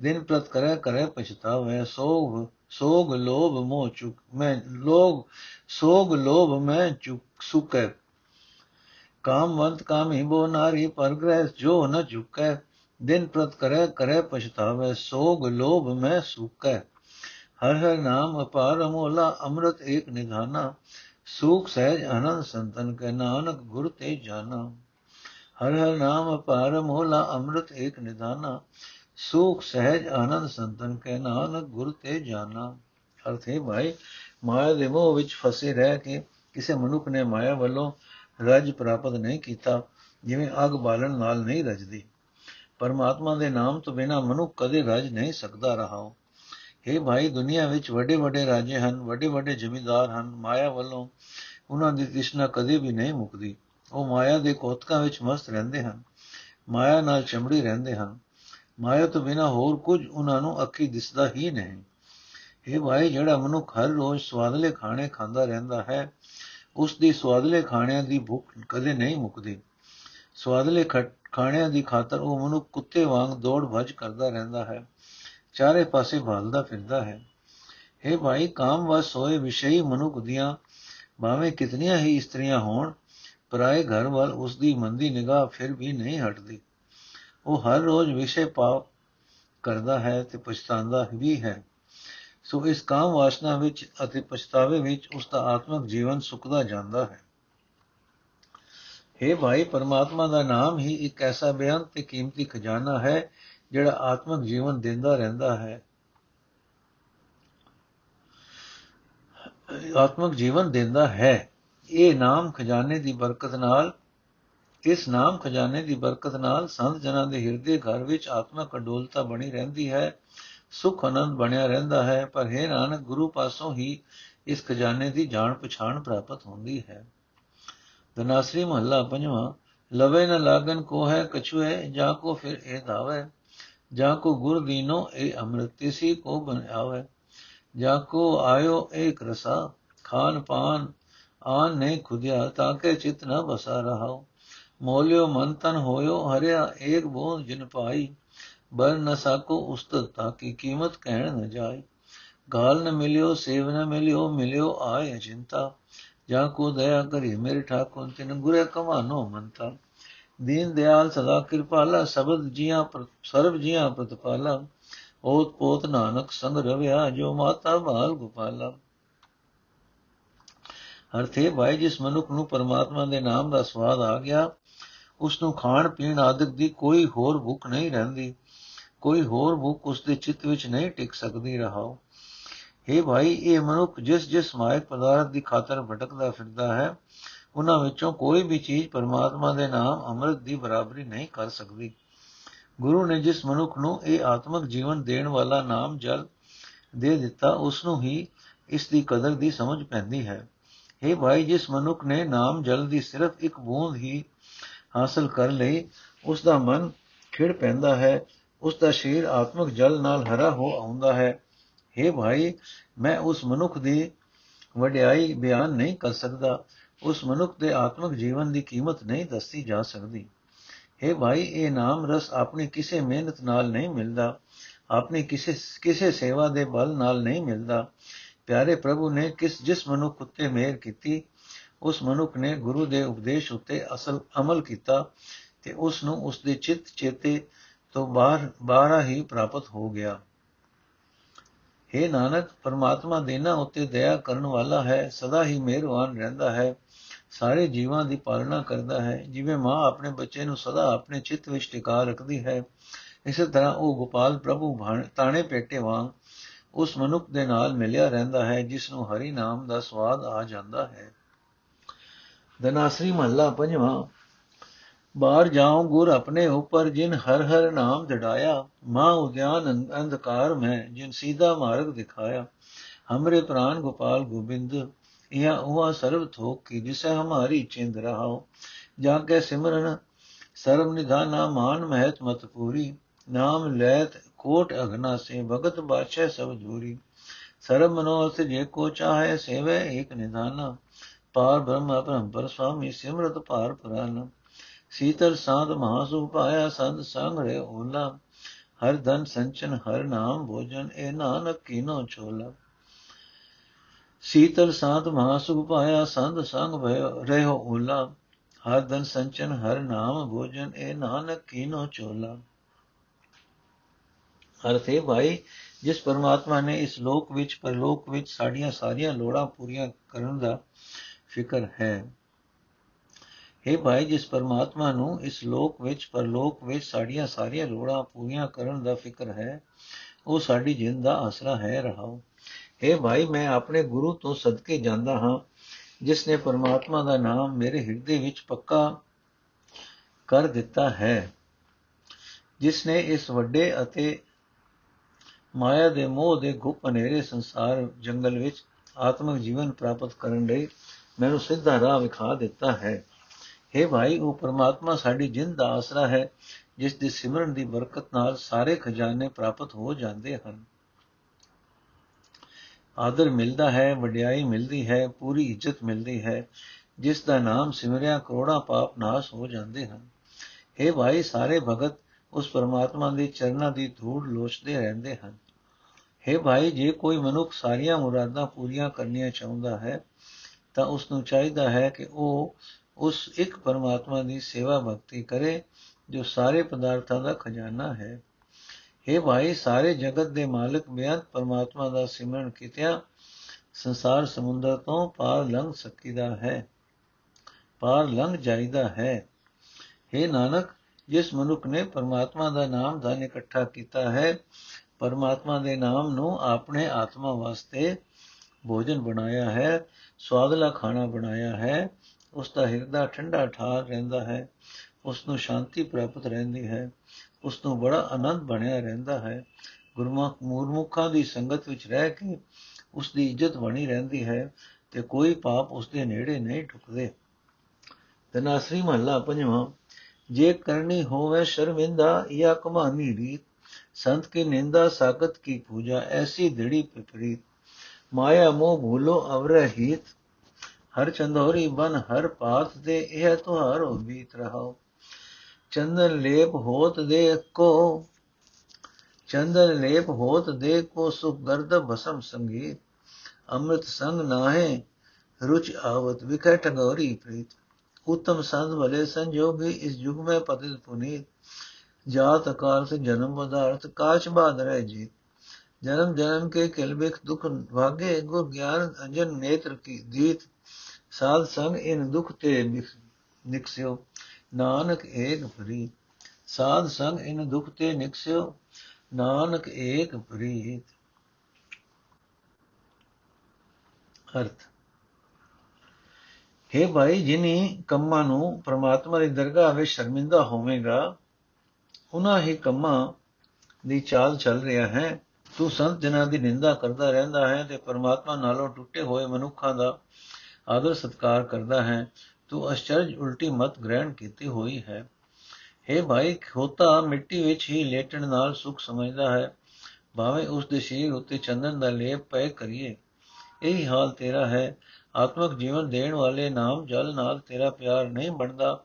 दिन प्रत करे करे पछतावे। सोग सोग लोभ मोह चुक, में लोग, सोग लोभ में चुक, सुके। काम बंद, काम ही बो नारी पर ग्रह जो न चुके। ਦਿਨ ਪ੍ਰਤ ਕਰੇ ਕਰੇ ਪਛਤਾਵੇ, ਸੋਗ ਲੋਭ ਮੈਂ ਸੁਕੈ। ਹਰ ਹਰ ਨਾਮ ਅਪਾਰ ਅਮੋਲਾ, ਅੰਮ੍ਰਿਤ ਏਕ ਨਿਧਾਨਾ। ਸੁਖ ਸਹਿਜ ਆਨੰਦ ਸੰਤਨ ਕੈ ਨਾਨਕ ਗੁਰ ਤੇ ਜਾਣਾ ਹਰ ਹਰ ਨਾਮ ਅਪਾਰ ਅਮੋਲਾ, ਅੰਮ੍ਰਿਤ ਏਕ ਨਿਧਾਨਾ। ਸੁਖ ਸਹਿਜ ਆਨੰਦ ਸੰਤਨ ਕੈ ਨਾਨਕ ਗੁਰ ਤੇ ਜਾਣਾ ਅਰਥ ਹੈ ਭਾਈ, ਮਾਇਆ ਦੇ ਮੋਹ ਵਿੱਚ ਫਸੇ ਰਹਿ ਕੇ ਕਿਸੇ ਮਨੁੱਖ ਨੇ ਮਾਇਆ ਵੱਲੋਂ ਰਜ ਪ੍ਰਾਪਤ ਨਹੀਂ ਕੀਤਾ, ਜਿਵੇਂ ਅਗ ਬਾਲਣ ਨਾਲ ਨਹੀਂ ਰਜਦੀ। ਪਰਮਾਤਮਾ ਦੇ ਨਾਮ ਤੋਂ ਬਿਨਾ ਮਨੁੱਖ ਕਦੇ ਰਜ ਨਹੀਂ ਸਕਦਾ ਰਹਾ हे ਭਾਈ, ਦੁਨੀਆ ਵਿੱਚ ਵੱਡੇ ਵੱਡੇ ਰਾਜੇ ਹਨ, ਵੱਡੇ ਵੱਡੇ ਜ਼ਮੀਂਦਾਰ ਹਨ, ਮਾਇਆ ਵੱਲੋਂ ਉਹਨਾਂ ਦੀ ਤ੍ਰਿਸ਼ਨਾ ਕਦੇ ਵੀ ਨਹੀਂ ਮੁੱਕਦੀ। ਉਹ ਮਾਇਆ ਦੇ ਕੋਤਕਾਂ ਵਿੱਚ ਮਸਤ ਰਹਿੰਦੇ ਹਨ, ਮਾਇਆ ਨਾਲ ਚਮੜੀ ਰਹਿੰਦੇ ਹਨ। ਮਾਇਆ ਤੋਂ ਬਿਨਾ ਹੋਰ ਕੁਝ ਉਹਨਾਂ ਨੂੰ ਅੱਖੀ ਦਿਸਦਾ ਹੀ ਨਹੀਂ। ਇਹ ਭਾਈ, ਜਿਹੜਾ ਮਨੁੱਖ ਹਰ ਰੋਜ਼ ਸਵਾਦਲੇ ਖਾਣੇ ਖਾਂਦਾ ਰਹਿੰਦਾ ਹੈ, ਉਸ ਦੀ ਸਵਾਦਲੇ ਖਾਣਿਆਂ ਦੀ ਭੁੱਖ ਕਦੇ ਨਹੀਂ ਮੁੱਕਦੀ। ਸਵਾਦਲੇ ਖਾਣਿਆਂ ਦੀ ਖਾਤਰ ਉਹ ਮਨੁੱਖ ਕੁੱਤੇ ਵਾਂਗ ਦੌੜ ਭੱਜ ਕਰਦਾ ਰਹਿੰਦਾ ਹੈ। ਚਾਰੇ ਪਾਸੇ ਭਾਲਦਾ ਫਿਰਦਾ ਹੈ। ਇਹ ਭਾਈ, ਕਾਮ ਵਸ ਹੋਏ ਵਿਸ਼ਈ ਮਨੁੱਖ ਦੀਆਂ ਭਾਵੇਂ ਕਿਤਨੀਆਂ ਹੀ ਇਸਤਰੀਆਂ ਹੋਣ, ਪਰਾਏ ਘਰ ਵੱਲ ਉਸ ਦੀ ਮੰਦੀ ਨਿਗਾਹ ਫਿਰ ਵੀ ਨਹੀਂ ਹਟਦੀ। ਉਹ ਹਰ ਰੋਜ਼ ਵਿਸ਼ੇ ਪਾਪ ਕਰਦਾ ਹੈ ਤੇ ਪਛਤਾਉਂਦਾ ਵੀ ਹੈ। ਸੋ ਇਸ ਕਾਮ ਵਾਸਨਾ ਵਿੱਚ ਅਤੇ ਪਛਤਾਵੇ ਵਿੱਚ ਉਸ ਦਾ ਆਤਮਿਕ ਜੀਵਨ ਸੁੱਕਦਾ ਜਾਂਦਾ ਹੈ। हे ਭਾਈ, ਪਰਮਾਤਮਾ ਦਾ ਨਾਮ ਹੀ ਇੱਕ ਐਸਾ ਬੇਅੰਤ ਤੇ ਕੀਮਤੀ ਖਜ਼ਾਨਾ ਹੈ, ਜਿਹੜਾ ਆਤਮਿਕ ਜੀਵਨ ਦਿੰਦਾ ਰਹਿੰਦਾ ਹੈ। ਆਤਮਿਕ ਜੀਵਨ ਦਿੰਦਾ ਹੈ। ਇਹ ਨਾਮ ਖਜ਼ਾਨੇ ਦੀ ਬਰਕਤ ਨਾਲ, ਇਸ ਨਾਮ ਖਜ਼ਾਨੇ ਦੀ ਬਰਕਤ ਨਾਲ ਸੰਤ ਜਨਾਂ ਦੇ ਹਿਰਦੇ ਘਰ ਵਿੱਚ ਆਤਮਿਕ ਅਡੋਲਤਾ ਬਣੀ ਰਹਿੰਦੀ ਹੈ, ਸੁਖ ਆਨੰਦ ਬਣਿਆ ਰਹਿੰਦਾ ਹੈ, ਪਰ ਹੈ ਨਾਨਕ, ਗੁਰੂ ਪਾਸੋਂ ਹੀ ਇਸ ਖਜ਼ਾਨੇ ਦੀ ਜਾਣ ਪਛਾਣ ਪ੍ਰਾਪਤ ਹੁੰਦੀ ਹੈ। ਦਨਾਸਰੀ ਮਹੱਲਾ ਪੰਜਵਾਂ, ਲਵੇ ਨ ਲਾਗਨ ਕੋ ਹੈ ਕਛੁਏ ਜਾ ਕੋ ਫਿਰ ਇਹ ਧਾਵੇ, ਜਾ ਕੋ ਗੁਰ ਦੀਨੋ ਇਹ ਅੰਮ੍ਰਿਤ, ਤਿਸੀ ਕੋ ਬਨ ਆਵੇ, ਜਾ ਕੋ ਆਇਓ ਏਕ ਰਸਾ, ਖਾਨ ਪਾਨ ਆਨ ਨੇ ਖੁਦਿਆ ਤਾਕੇ ਚਿਤ ਨ ਬਸਾ ਰਹਾਓ ਮੋਲਿਓ ਮਨ ਤਨ ਹੋਇਓ, ਹਰਿਆ ਏਕ ਬੋਧ ਜਿਨ ਪਾਈ ਬਰ ਨ ਸਾਕੋ ਉਸਤਤ, ਤਾਂ ਕੀ ਕੀਮਤ ਕਹਿਣ ਨ ਜਾਏ ਗਾਲ ਨ ਮਿਲਿਓ, ਸੇਵ ਨ ਮਿਲਿਓ ਮਿਲਿਓ ਆਏ ਅਚਿੰਤਾ। ਜਾ ਕੋ ਦਇਆ ਕਰੀ, ਮੇਰੇ ਠਾਕੁਰ ਤਿਨ ਗੁਰੇ ਕਮਾਨੋ ਮੰਤਾ। ਦੀਨ ਦਿਆਲ ਸਦਾ ਕਿਰਪਾਲਾ, ਸਬਦ ਜੀਆਂ ਸਰਬ ਜੀਆਂ ਪ੍ਰਤਪਾਲਾ। ਓਤ ਪੋਤ ਨਾਨਕ ਸੰਗ ਰਵਿਆ, ਜੋ ਮਾਤਾ ਬਾਲ ਗੋਪਾਲਾ। ਅਰਥੇ ਭਾਈ, ਜਿਸ ਮਨੁੱਖ ਨੂੰ ਪਰਮਾਤਮਾ ਦੇ ਨਾਮ ਦਾ ਸਵਾਦ ਆ ਗਿਆ ਉਸ ਨੂੰ ਖਾਣ ਪੀਣ ਆਦਿਕ ਦੀ ਕੋਈ ਹੋਰ ਭੁੱਖ ਨਹੀਂ ਰਹਿੰਦੀ। ਕੋਈ ਹੋਰ ਭੁੱਖ ਉਸ ਦੇ ਚਿੱਤ ਵਿੱਚ ਨਹੀਂ ਟਿਕ ਸਕਦੀ, ਰਹਾਓ। हे ਭਾਈ, ਇਹ ਮਨੁੱਖ ਜਿਸ ਜਿਸ ਮਾਇਕ ਪਦਾਰਥ ਦੀ ਖਾਤਰ ਭਟਕਦਾ ਫਿਰਦਾ ਹੈ, ਉਹਨਾਂ ਵਿੱਚੋਂ ਕੋਈ ਵੀ ਚੀਜ਼ ਪਰਮਾਤਮਾ ਦੇ ਨਾਮ ਅੰਮ੍ਰਿਤ ਦੀ ਬਰਾਬਰੀ ਨਹੀਂ ਕਰ ਸਕਦੀ। ਗੁਰੂ ਨੇ ਜਿਸ ਮਨੁੱਖ ਨੂੰ ਇਹ ਆਤਮਿਕ ਜੀਵਨ ਦੇਣ ਵਾਲਾ ਨਾਮ ਜਲ ਦੇ ਦਿੱਤਾ ਉਸ ਨੂੰ ਹੀ ਇਸ ਦੀ ਕਦਰ ਦੀ ਸਮਝ ਪੈਂਦੀ ਹੈ। हे ਭਾਈ, ਜਿਸ ਮਨੁੱਖ ਨੇ ਨਾਮ ਜਲ ਦੀ ਸਿਰਫ ਇੱਕ ਬੂੰਦ ਹੀ ਹਾਸਲ ਕਰ ਲਈ ਉਸ ਦਾ ਮਨ ਖਿੜ ਪੈਂਦਾ ਹੈ ਉਸ ਦਾ ਸ਼ਰੀਰ ਆਤਮਿਕ ਜਲ ਨਾਲ ਹਰਾ ਹੋ ਆਉਂਦਾ ਹੈ। हे ਭਾਈ ਮੈਂ ਉਸ ਮਨੁੱਖ ਦੀ ਵਡਿਆਈ ਬਿਆਨ ਨਹੀਂ ਕਰ ਸਕਦਾ ਉਸ ਮਨੁੱਖ ਦੇ ਆਤਮਿਕ ਜੀਵਨ ਦੀ ਕੀਮਤ ਨਹੀਂ ਦੱਸੀ ਜਾ ਸਕਦੀ हे ਭਾਈ ਇਹ ਨਾਮ ਰਸ ਆਪਣੀ ਕਿਸੇ ਮਿਹਨਤ ਨਾਲ ਨਹੀਂ ਮਿਲਦਾ ਆਪਣੀ ਕਿਸੇ ਕਿਸੇ ਸੇਵਾ ਦੇ ਬਲ ਨਾਲ ਨਹੀਂ ਮਿਲਦਾ ਪਿਆਰੇ ਪ੍ਰਭੂ ਨੇ ਕਿਸ ਜਿਸ ਮਨੁੱਖ ਉੱਤੇ ਮਿਹਰ ਕੀਤੀ ਉਸ ਮਨੁੱਖ ਨੇ ਗੁਰੂ ਦੇ ਉਪਦੇਸ਼ ਉੱਤੇ ਅਸਲ ਅਮਲ ਕੀਤਾ ਤੇ ਉਸ ਨੂੰ ਉਸ ਦੇ ਚਿੱਤ ਚੇਤੇ ਤੋਂ ਬਾਹਰ ਬਾਹਰ ਹੀ ਪ੍ਰਾਪਤ ਹੋ ਗਿਆ हे ਨਾਨਕ, ਪਰਮਾਤਮਾ ਦੇਨਾ ਉੱਤੇ ਦਇਆ ਕਰਨ ਵਾਲਾ ਹੈ, ਸਦਾ ਹੀ ਮਿਹਰਬਾਨ ਰਹਿੰਦਾ ਹੈ, ਸਾਰੇ ਜੀਵਾਂ ਦੀ ਪਾਲਣਾ ਕਰਦਾ ਹੈ, ਜਿਵੇਂ ਮਾਂ ਆਪਣੇ ਬੱਚੇ ਨੂੰ ਸਦਾ ਆਪਣੇ ਚਿੱਤ ਵਿੱਚ ਟਿਕਾ ਰੱਖਦੀ ਹੈ। ਇਸੇ ਤਰ੍ਹਾਂ ਉਹ ਗੋਪਾਲ ਪ੍ਰਭੂ ਤਾਣੇ ਪੇਟੇ ਵਾਂਗ ਉਸ ਮਨੁੱਖ ਦੇ ਨਾਲ ਮਿਲਿਆ ਰਹਿੰਦਾ ਹੈ, ਜਿਸ ਨੂੰ ਹਰੀ ਨਾਮ ਦਾ ਸਵਾਦ ਆ ਜਾਂਦਾ ਹੈ। ਦਨਾਸਰੀ ਮਹੱਲਾ ਪੰਜਵਾਂ ਬਾਹਰ ਜਾਉ ਗੁਰ ਆਪਣੇ ਉਪਰ, ਜਿਨ ਹਰ ਹਰ ਨਾਮ ਜੜਾਇਆ, ਮਾਂ ਉਦਿਆਨ ਅੰਧਕਾਰ ਮੈਂ, ਜਿਨ ਸੀਧਾ ਮਾਰਗ ਦਿਖਾਇਆ। ਹਮਰੇ ਪ੍ਰਾਨ ਗੋਪਾਲ ਗੋਬਿੰਦ, ਇਹ ਉਹ ਸਰਬ ਥੋਕ ਕੀ ਜਿਸੇ ਹਮਾਰੀ ਚਿੰਦ ਰਹਾਓ ਜਾ ਕੇ ਸਿਮਰਨ, ਸਰਬ ਨਿਧਾਨਾ ਮਾਨ ਮਹਿਤ ਮਤ ਪੂਰੀ। ਨਾਮ ਲੈਤ ਕੋਟ ਅਗਨਾ ਸੇ, ਭਗਤ ਬਾਦਸ਼ਾਹ ਸਭ ਦੂਰੀ। ਸਰਬ ਮਨੋਰਥ ਜੇ ਕੋ ਚਾਹੇ ਸੇਵੇ ਏਕ ਨਿਧਾਨਾ। ਪਾਰ ਬ੍ਰਹਮ ਅਪਰੰਪਰ ਸੁਆਮੀ ਸਿਮਰਤ ਭਾਰ ਪੁਰਾਨ। ਸੀਤਲ ਸਾਧ ਮਹਾਸੁ ਪਾਇਆ ਸੰਤ ਸੰਗ ਰੇ ਓਲਾ। ਹਰ ਧਨ ਸੰਚਨ, ਹਰ ਨਾਮ ਭੋਜਨ ਇਹ ਨਾਨਕ ਕੀਨੋ ਛੋਲਾ। ਸੀਤਲ ਸਾਧ ਮਹਾਸੁਖ ਪਾਇਆ ਸੰਤ ਸੰਗ ਰਹਿਓ ਓਲਾ। ਹਰ ਧਨ ਸੰਚਨ, ਹਰ ਨਾਮ ਭੋਜਨ ਇਹ ਨਾਨਕ ਕੀਨੋ ਚੋਲਾ ਅਰਥੇ ਭਾਈ, ਜਿਸ ਪਰਮਾਤਮਾ ਨੇ ਇਸ ਲੋਕ ਵਿੱਚ, ਪਰਲੋਕ ਵਿੱਚ ਸਾਡੀਆਂ ਸਾਰੀਆਂ ਲੋੜਾਂ ਪੂਰੀਆਂ ਕਰਨ ਦਾ ਫਿਕਰ ਹੈ। हे ਭਾਈ, ਜਿਸ ਪਰਮਾਤਮਾ ਨੂੰ ਇਸ ਲੋਕ ਵਿੱਚ ਪਰਲੋਕ ਵਿੱਚ ਸਾਡੀਆਂ ਸਾਰੀਆਂ ਲੋੜਾਂ ਪੂਰੀਆਂ ਕਰਨ ਦਾ ਫਿਕਰ ਹੈ, ਉਹ ਸਾਡੀ ਜਿੰਦ ਦਾ ਆਸਰਾ ਹੈ, ਰਹਾਓ। हे ਭਾਈ, ਮੈਂ ਆਪਣੇ ਗੁਰੂ ਤੋਂ ਸਦਕੇ ਜਾਂਦਾ ਹਾਂ, ਜਿਸ ਨੇ ਪਰਮਾਤਮਾ ਦਾ ਨਾਮ ਮੇਰੇ ਹਿਰਦੇ ਵਿੱਚ ਪੱਕਾ ਕਰ ਦਿੱਤਾ ਹੈ, ਜਿਸ ਨੇ ਇਸ ਵੱਡੇ ਅਤੇ ਮਾਇਆ ਦੇ ਮੋਹ ਦੇ ਗੁਪ ਹਨੇਰੇ ਸੰਸਾਰ ਜੰਗਲ ਵਿੱਚ ਆਤਮਿਕ ਜੀਵਨ ਪ੍ਰਾਪਤ ਕਰਨ ਲਈ ਮੈਨੂੰ ਸਿੱਧਾ ਰਾਹ ਵਿਖਾ ਦਿੱਤਾ ਹੈ। ਹੈ ਭਾਈ, ਉਹ ਪਰਮਾਤਮਾ ਸਾਡੀ ਜਿੰਦ ਦਾ ਆਸਰਾ ਹੈ, ਜਿਸ ਦੇ ਸਿਮਰਨ ਦੀ ਬਰਕਤ ਨਾਲ ਸਾਰੇ ਖਜ਼ਾਨੇ ਪ੍ਰਾਪਤ ਹੋ ਜਾਂਦੇ ਹਨ। ਆਦਰ ਮਿਲਦਾ ਹੈ, ਵਡਿਆਈ ਮਿਲਦੀ ਹੈ, ਪੂਰੀ ਇੱਜ਼ਤ ਮਿਲਦੀ ਹੈ, ਜਿਸ ਦਾ ਨਾਮ ਸਿਮਰਿਆ ਕਰੋੜਾਂ ਪਾਪ ਨਾਸ ਹੋ ਜਾਂਦੇ ਹਨ। हे ਭਾਈ, ਸਾਰੇ ਭਗਤ ਉਸ ਪਰਮਾਤਮਾ ਦੇ ਚਰਨਾਂ ਦੀ ਧੂੜ ਲੋਚਦੇ ਰਹਿੰਦੇ ਹਨ। हे ਭਾਈ, ਜੇ ਕੋਈ ਮਨੁੱਖ ਸਾਰੀਆਂ ਮੁਰਾਦਾਂ ਪੂਰੀਆਂ ਕਰਨੀਆਂ ਚਾਹੁੰਦਾ ਹੈ, ਤਾਂ ਉਸ ਨੂੰ ਚਾਹੀਦਾ ਹੈ ਕਿ ਉਹ ਉਸ ਇੱਕ ਪਰਮਾਤਮਾ ਦੀ ਸੇਵਾ ਭਗਤੀ ਕਰੇ, ਜੋ ਸਾਰੇ ਪਦਾਰਥਾਂ ਦਾ ਖਜ਼ਾਨਾ ਹੈ। हे ਭਾਈ, ਸਾਰੇ ਜਗਤ ਦੇ ਮਾਲਕ, ਬੇਅੰਤ ਪਰਮਾਤਮਾ ਦਾ ਸਿਮਰਨ ਕੀਤਿਆਂ ਸੰਸਾਰ ਸਮੁੰਦਰ ਤੋਂ ਪਾਰ ਲੰਘ ਸਕੀਦਾ ਹੈ, ਪਾਰ ਲੰਘ ਜਾਈਦਾ ਹੈ। हे ਨਾਨਕ, ਜਿਸ ਮਨੁੱਖ ਨੇ ਪਰਮਾਤਮਾ ਦਾ ਨਾਮ ਧਨ ਇਕੱਠਾ ਕੀਤਾ ਹੈ, ਪਰਮਾਤਮਾ ਦੇ ਨਾਮ ਨੂੰ ਆਪਣੇ ਆਤਮਾ ਵਾਸਤੇ ਭੋਜਨ ਬਣਾਇਆ ਹੈ ਸਵਾਦਲਾ ਖਾਣਾ ਬਣਾਇਆ ਹੈ ਉਸ ਦਾ ਹਿਰਦਾ ਠੰਡਾ ਠਾਰ ਰਹਿੰਦਾ ਹੈ ਉਸ ਨੂੰ ਸ਼ਾਂਤੀ ਪ੍ਰਾਪਤ ਰਹਿੰਦੀ ਹੈ ਉਸ ਨੂੰ ਬੜਾ ਆਨੰਦ ਬਣਿਆ ਰਹਿੰਦਾ ਹੈ। ਗੁਰਮੁਖ ਮੂਰਮੁਖਾਂ ਦੀ ਸੰਗਤ ਵਿੱਚ ਰਹਿ ਕੇ ਉਸ ਦੀ ਇੱਜ਼ਤ ਬਣੀ ਰਹਿੰਦੀ ਹੈ ਤੇ ਕੋਈ ਪਾਪ ਉਸ ਦੇ ਨੇੜੇ ਨਹੀਂ ਠੁਕਦੇ ਤਨਾਸਰੀ ਮਹੱਲਾ ਪੰਜਵਾਂ, ਜੇ ਕਰਨੀ ਹੋਵੇ ਸ਼ਰਮਿੰਦਾ, ਜਾਂ ਕਮਾਨੀ ਰੀਤ, ਸੰਤ ਕੀ ਨਿੰਦਾ ਸਾਗਤ ਕੀ ਪੂਜਾ, ਐਸੀ ਦ੍ਰਿੜੀ ਪਿਪਰੀਤ ਮਾਇਆ ਮੋਹ ਭੂਲੋ, ਅਵਰਹੀਤ ਹਰ ਚੰਦੋਰੀ ਬਨ ਹਰ ਪਾਸ ਦੇ, ਇਹ ਤੁਹਾਰੋ ਬੀਤ ਰਹਾਓ। ਚੰਦਨ ਲੇਪ ਹੋਤ ਦੇ ਕੋ ਚੰਦਨ ਲੇਪ ਹੋਤ ਦੇ ਕੋ ਸੁਖ ਗਰਦ ਬਸਮ ਸੰਗੀ ਅੰਮ੍ਰਿਤ ਸੰਗ ਨਾਹੇ, ਰੁਚ ਆਵਤ ਵਿਖੇ ਟੰਗੋਰੀ ਪ੍ਰੀਤ। ਉਤਮ ਸੰਤ ਭਲੇ ਸੰਜੋਗੀ, ਇਸ ਯੁਗ ਮੈਂ ਪਤਿਤ ਪੁਨੀਤ। ਜਾਤ ਅਕਾਲ ਸੇ ਜਨਮ ਪਦਾਰਥ ਕਾਚ ਬਾਦ ਰਹਿ ਜੀ ਜਨਮ ਜਨਮ ਕੇ ਕਿਲਬਿਕ ਦੁਖ ਭਾਗੇ ਗੁਰ ਗਿਆਨ ਅੰਜਨ ਨੇਤਰ ਕੀ ਦੀਤ। ਸਾਧ ਸੰਗ ਇਨ ਦੁਖ ਤੇ ਨਿਕਸਿਓ ਨਾਨਕ ਏਕ ਪ੍ਰੀ। ਸਾਧ ਸੰਗ ਇਨ ਦੁਖ ਤੇ ਨਿਕਸਿਓ ਨਾਨਕ ਏਕ ਪ੍ਰੀਤ। ਅਰਥ। ਹੈ ਭਾਈ, ਜਿਨੀ ਕੰਮਾਂ ਨੂੰ ਪ੍ਰਮਾਤਮਾ ਦੀ ਦਰਗਾਹ ਵਿੱਚ ਸ਼ਰਮਿੰਦਾ ਹੋਵੇਂਗਾ ਉਹਨਾਂ ਹੀ ਕੰਮਾਂ ਦੀ ਚਾਲ ਚੱਲ ਰਿਹਾ ਹੈ। ਤੂੰ ਸੰਤ ਜਨਾਂ ਦੀ ਨਿੰਦਾ ਕਰਦਾ ਰਹਿੰਦਾ ਹੈ ਤੇ ਪਰਮਾਤਮਾ ਨਾਲੋਂ ਟੁੱਟੇ ਹੋਏ ਮਨੁੱਖਾਂ ਦਾ ਆਦਰ ਸਤਕਾਰ ਕਰਦਾ ਹੈ, ਤੂੰ ਅਚਰਜ ਉਲਟੀ ਮਤ ਗ੍ਰਹਿਣ ਕੀਤੀ ਹੋਈ ਹੈ। हे ਭਾਈ, ਖੋਤਾ ਮਿੱਟੀ ਵਿੱਚ ਹੀ ਲੇਟਣ ਨਾਲ ਸੁਖ ਸਮਝਦਾ ਹੈ। ਭਾਵੇਂ ਉਸ ਦੇ ਸ਼ਰੀਰ ਉੱਤੇ ਚੰਦਨ ਦਾ ਲੇਪ ਪੈ ਕਰੀਏ। ਇਹੀ ਹਾਲ ਤੇਰਾ ਹੈ। ਆਤਮਿਕ ਜੀਵਨ ਦੇਣ ਵਾਲੇ ਨਾਮ ਜਲ ਨਾਲ ਤੇਰਾ ਪਿਆਰ ਨਹੀਂ ਬਣਦਾ।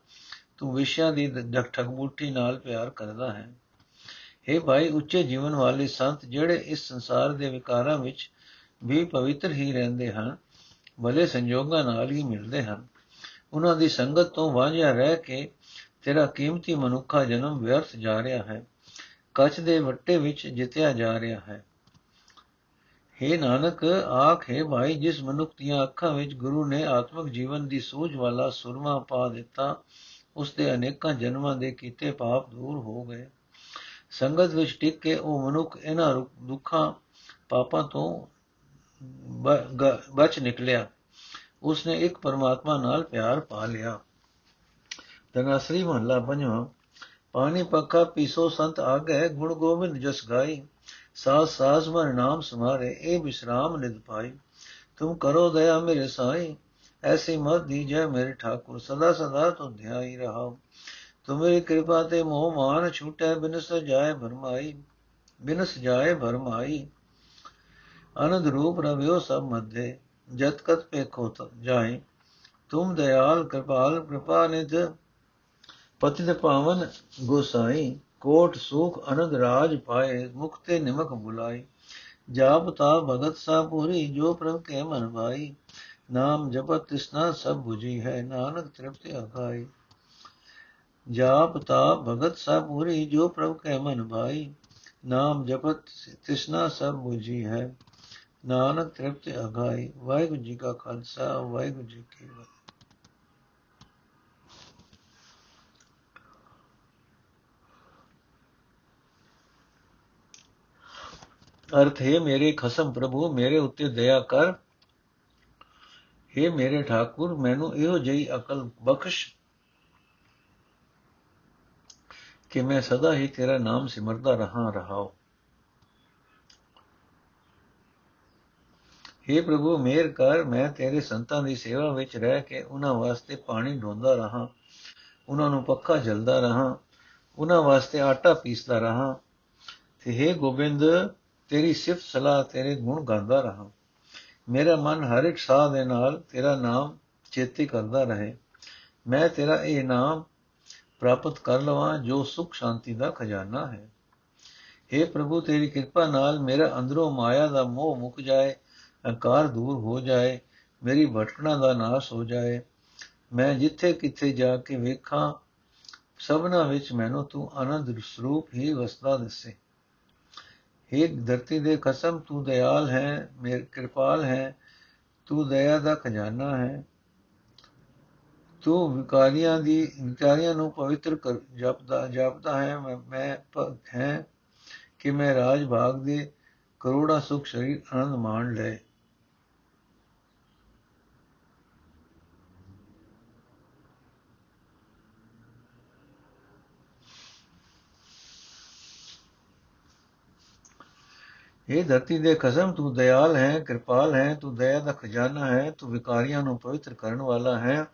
ਤੂੰ ਵਿਸ਼ਿਆਂ ਦੀ ਠਗਮੂਠੀ ਨਾਲ ਪਿਆਰ ਕਰਦਾ ਹੈ। हे ਭਾਈ, ਉੱਚੇ ਜੀਵਨ ਵਾਲੇ ਸੰਤ ਜਿਹੜੇ ਇਸ ਸੰਸਾਰ ਦੇ ਵਿਕਾਰਾਂ ਵਿੱਚ ਵੀ ਪਵਿੱਤਰ ਹੀ ਰਹਿੰਦੇ ਹਨ ਭਲੇ ਸੰਜੋਗਾਂ ਨਾਲ ਹੀ ਮਿਲਦੇ ਹਨ। ਉਹਨਾਂ ਦੀ ਸੰਗਤ ਤੋਂ ਵਾਂਝਿਆ ਰਹਿ ਕੇ ਤੇਰਾ ਕੀਮਤੀ ਮਨੁੱਖਾ ਜਨਮ ਵਿਅਰਥ ਜਾ ਰਿਹਾ ਹੈ। ਕੱਚ ਦੇ ਵੱਟੇ ਵਿੱਚ ਜਿੱਤਿਆ ਜਾ ਰਿਹਾ ਹੈ। हे ਨਾਨਕ, ਆਖੇ ਭਾਈ, ਜਿਸ ਮਨੁੱਖ ਦੀਆਂ ਅੱਖਾਂ ਵਿੱਚ ਗੁਰੂ ਨੇ ਆਤਮਿਕ ਜੀਵਨ ਦੀ ਸੂਝ ਵਾਲਾ ਸੁਰਮਾ ਪਾ ਦਿੱਤਾ, ਉਸ ਦੇ ਅਨੇਕਾਂ ਜਨਮਾਂ ਦੇ ਕੀਤੇ ਪਾਪ ਦੂਰ ਹੋ ਗਏ। ਸੰਗਤ ਵਿੱਚ ਟਿਕ ਕੇ ਉਹ ਮਨੁੱਖ ਇਹਨਾਂ ਦੁੱਖਾਂ, ਪਾਪਾਂ ਤੋਂ ਬਚ ਨਿਕਲਿਆ। ਉਸ ਨੇ ਇੱਕ ਪਰਮਾਤਮਾ ਨਾਲ ਪਿਆਰ ਪਾ ਲਿਆ। ਤਨਾਸਰੀ ਮਹਲਾ ਪੰਜਵਾਂ, ਪਾਣੀ ਪੱਖਾ ਪੀਸੋ ਸੰਤ ਆ ਗਏ ਗੁਣ ਗੋਬਿੰਦ ਜਸ ਗਾਈ। ਸਾਸ ਸਾਸ ਮਰ ਨਾਮ ਸਮਾਰੇ, ਇਹ ਵਿਸਰਾਮ ਨਿਦ ਪਾਈ। ਤੁਮ ਕਰੋ ਦਇਆ ਮੇਰੇ ਸਾਈ, ਐਸੀ ਮਤ ਦੀਜੈ ਮੇਰੇ ਠਾਕੁਰ, ਸਦਾ ਸਦਾ ਤੁਮ ਧਿਆਈ ਰਹਾ ਤੁਮਰੀ ਕਿਰਪਾ ਤੇ ਮੋਹ ਮਾਨ ਛੂਟੈ, ਬਿਨਸ ਜਾਏ ਭਰਮਾਈ, ਬਿਨਸ ਜਾਏ ਭਰਮਾਈ। ਅਨੰਦ ਰੂਪ ਰਵਿਓ ਸਭ ਮਧੇ ਜਤ ਕਤ ਪੇਖੋ ਜਾਏ। ਤੁਮ ਦਇਆਲ ਕਿਰਪਾਲ, ਕਿਰਪਾ ਨਿਧ ਪਤਿਤ ਪਾਵਨ ਗੋਸਾਈ। ਕੋਟ ਸੁਖ ਅਨੰਦ ਰਾਜ ਪਾਏ, ਮੁਕਤੇ ਨਿਮਕ ਬੁਲਾਈ ਜਾਪ ਤਾ ਭਗਤ ਸਾ ਪੂਰੀ, ਜੋ ਪ੍ਰਭ ਕੇ ਮਨ ਭਾਈ। ਨਾਮ ਜਪਤ ਤਿਸਨਾ ਸਭ 부ਜੀ ਹੈ, ਨਾਨਕ ਤ੍ਰਿਪਤਿ ਆਖਾਈ। ਜਾਪ ਤਾ ਭਗਤ ਸਾ ਪੂਰੀ, ਜੋ ਪ੍ਰਭ ਕੇ ਮਨ ਭਾਈ। ਨਾਮ ਜਪਤ ਤਿਸਨਾ ਸਭ 부ਜੀ ਹੈ। ਨਾਨਕ ਤ੍ਰਿਪਤ ਅਗਾਈ ਵਾਹਿਗੁਰੂ ਜੀ ਕਾ ਖਾਲਸਾ, ਵਾਹਿਗੁਰੂ ਜੀ ਕੀ ਫਤਿਹ। ਅਰਥ, ਹੈ ਮੇਰੇ ਖਸਮ ਪ੍ਰਭੂ, ਮੇਰੇ ਉੱਤੇ ਦਇਆ ਕਰ। हे ਮੇਰੇ ਠਾਕੁਰ, ਮੈਨੂੰ ਇਹੋ ਜਿਹੀ ਅਕਲ ਬਖਸ਼। ਕਿ ਮੈਂ ਸਦਾ ਹੀ ਤੇਰਾ ਨਾਮ ਸਿਮਰਦਾ ਰਹਾ ਰਹਾਉ। हे ਪ੍ਰਭੂ ਮੇਰ ਕਰ ਮੈਂ ਤੇਰੇ ਸੰਤਾਂ ਦੀ ਸੇਵਾ ਵਿੱਚ ਰਹਿ ਕੇ ਉਹਨਾਂ ਵਾਸਤੇ ਪਾਣੀ ਢੋਂਦਾ ਰਹਾ ਉਹਨਾਂ ਨੂੰ ਪੱਖਾ ਜਲਦਾ ਰਹਾ ਉਹਨਾਂ ਵਾਸਤੇ ਆਟਾ ਪੀਸਦਾ ਰਹਾ ਤੇ हे ਗੋਬਿੰਦ ਤੇਰੀ ਸਿਫਤ ਸਲਾਹ ਤੇਰੇ ਗੁਣ ਗਾਉਂਦਾ ਰਹਾ ਮੇਰਾ ਮਨ ਹਰ ਇੱਕ ਸਾਹ ਦੇ ਨਾਲ ਤੇਰਾ ਨਾਮ ਚੇਤੇ ਕਰਦਾ ਰਹੇ ਮੈਂ ਤੇਰਾ ਇਹ ਨਾਮ ਪ੍ਰਾਪਤ ਕਰ ਲਵਾਂ ਜੋ ਸੁਖ ਸ਼ਾਂਤੀ ਦਾ ਖਜ਼ਾਨਾ ਹੈ हे ਪ੍ਰਭੂ ਤੇਰੀ ਕਿਰਪਾ ਨਾਲ ਮੇਰਾ ਅੰਦਰੋਂ ਮਾਇਆ ਦਾ ਮੋਹ ਮੁੱਕ ਜਾਏ ਅਕਾਰ ਦੂਰ ਹੋ ਜਾਏ, ਮੇਰੀ ਭਟਕਣਾ ਦਾ ਨਾਸ਼ ਹੋ ਜਾਏ, ਮੈਂ ਜਿੱਥੇ ਕਿੱਥੇ ਜਾ ਕੇ ਵੇਖਾਂ, ਸਭਨਾ ਵਿੱਚ ਮੈਨੂੰ ਤੂੰ ਆਨੰਦ ਸਰੂਪ ਹੀ ਵਸਦਾ ਦਿਸੇ। हे ਧਰਤੀ ਦੇ ਕਸਮ ਤੂੰ ਦਇਆਲ ਹੈ, ਮੇਰ ਕਿਰਪਾਲ ਹੈ, ਤੂੰ ਦਇਆ ਦਾ ਖਜ਼ਾਨਾ ਹੈ। ਤੂੰ ਵਿਕਾਰੀਆਂ ਦੀ, ਵਿਕਾਰੀਆਂ ਨੂੰ ਪਵਿੱਤਰ ਕਰ, ਜਪਦਾ ਜਪਦਾ ਹੈ, ਮੈਂ ਮੈਂ ਭਗਤ ਹੈ ਕਿ ਮੈਂ ਰਾਜ ਭਾਗ ਦੇ ਕਰੋੜਾ ਸੁਖ ਸਰੀਰ ਆਨੰਦ ਮਾਣ ਲੈ ਇਹ ਧਰਤੀ ਦੇ ਖਸਮ ਤੂੰ ਦਇਆਲ ਹੈ, ਕਿਰਪਾਲ ਹੈ, ਤੂੰ ਦਇਆ ਦਾ ਖਜ਼ਾਨਾ ਹੈ, ਤੂੰ ਵਿਕਾਰੀਆਂ ਨੂੰ ਪਵਿੱਤਰ ਕਰਨ ਵਾਲਾ ਹੈ।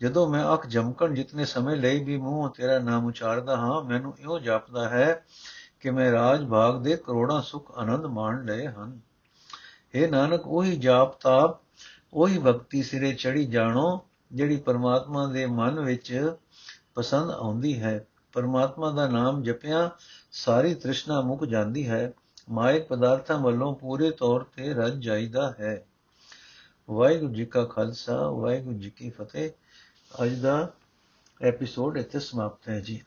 ਜਦੋਂ ਮੈਂ ਅੱਖ ਜਮਕਣ ਜਿਤਨੇ ਸਮੇਂ ਲਈ ਵੀ ਮੂੰਹ ਤੇਰਾ ਨਾਮ ਉਚਾਰਦਾ ਹਾਂ, ਮੈਨੂੰ ਇਹੋ ਜਾਪਦਾ ਹੈ ਕਿ ਮੈਂ ਰਾਜ ਭਾਗ ਦੇ ਕਰੋੜਾਂ ਸੁਖ ਆਨੰਦ ਮਾਣ ਲਏ ਹਨ। ਇਹ ਨਾਨਕ, ਉਹੀ ਜਾਪ ਤਾਪ, ਉਹੀ ਭਗਤੀ ਸਿਰੇ ਚੜੀ ਜਾਣੋ, ਜਿਹੜੀ ਪਰਮਾਤਮਾ ਦੇ ਮਨ ਵਿੱਚ ਪਸੰਦ ਆਉਂਦੀ ਹੈ। ਪਰਮਾਤਮਾ ਦਾ ਨਾਮ ਜਪਿਆ, ਸਾਰੀ ਤ੍ਰਿਸ਼ਨਾ ਮੁੱਕ ਜਾਂਦੀ ਹੈ। ਮਾਇਕ ਪਦਾਰਥਾਂ ਵੱਲੋਂ ਪੂਰੇ ਤੌਰ ਤੇ ਰੱਜ ਜਾਈਦਾ ਹੈ। ਵਾਹਿਗੁਰੂ ਜੀ ਕਾ ਖਾਲਸਾ, ਵਾਹਿਗੁਰੂ ਜੀ ਕੀ ਫਤਿਹ। ਅੱਜ ਦਾ ਐਪੀਸੋਡ ਇੱਥੇ ਸਮਾਪਤ ਹੈ ਜੀ।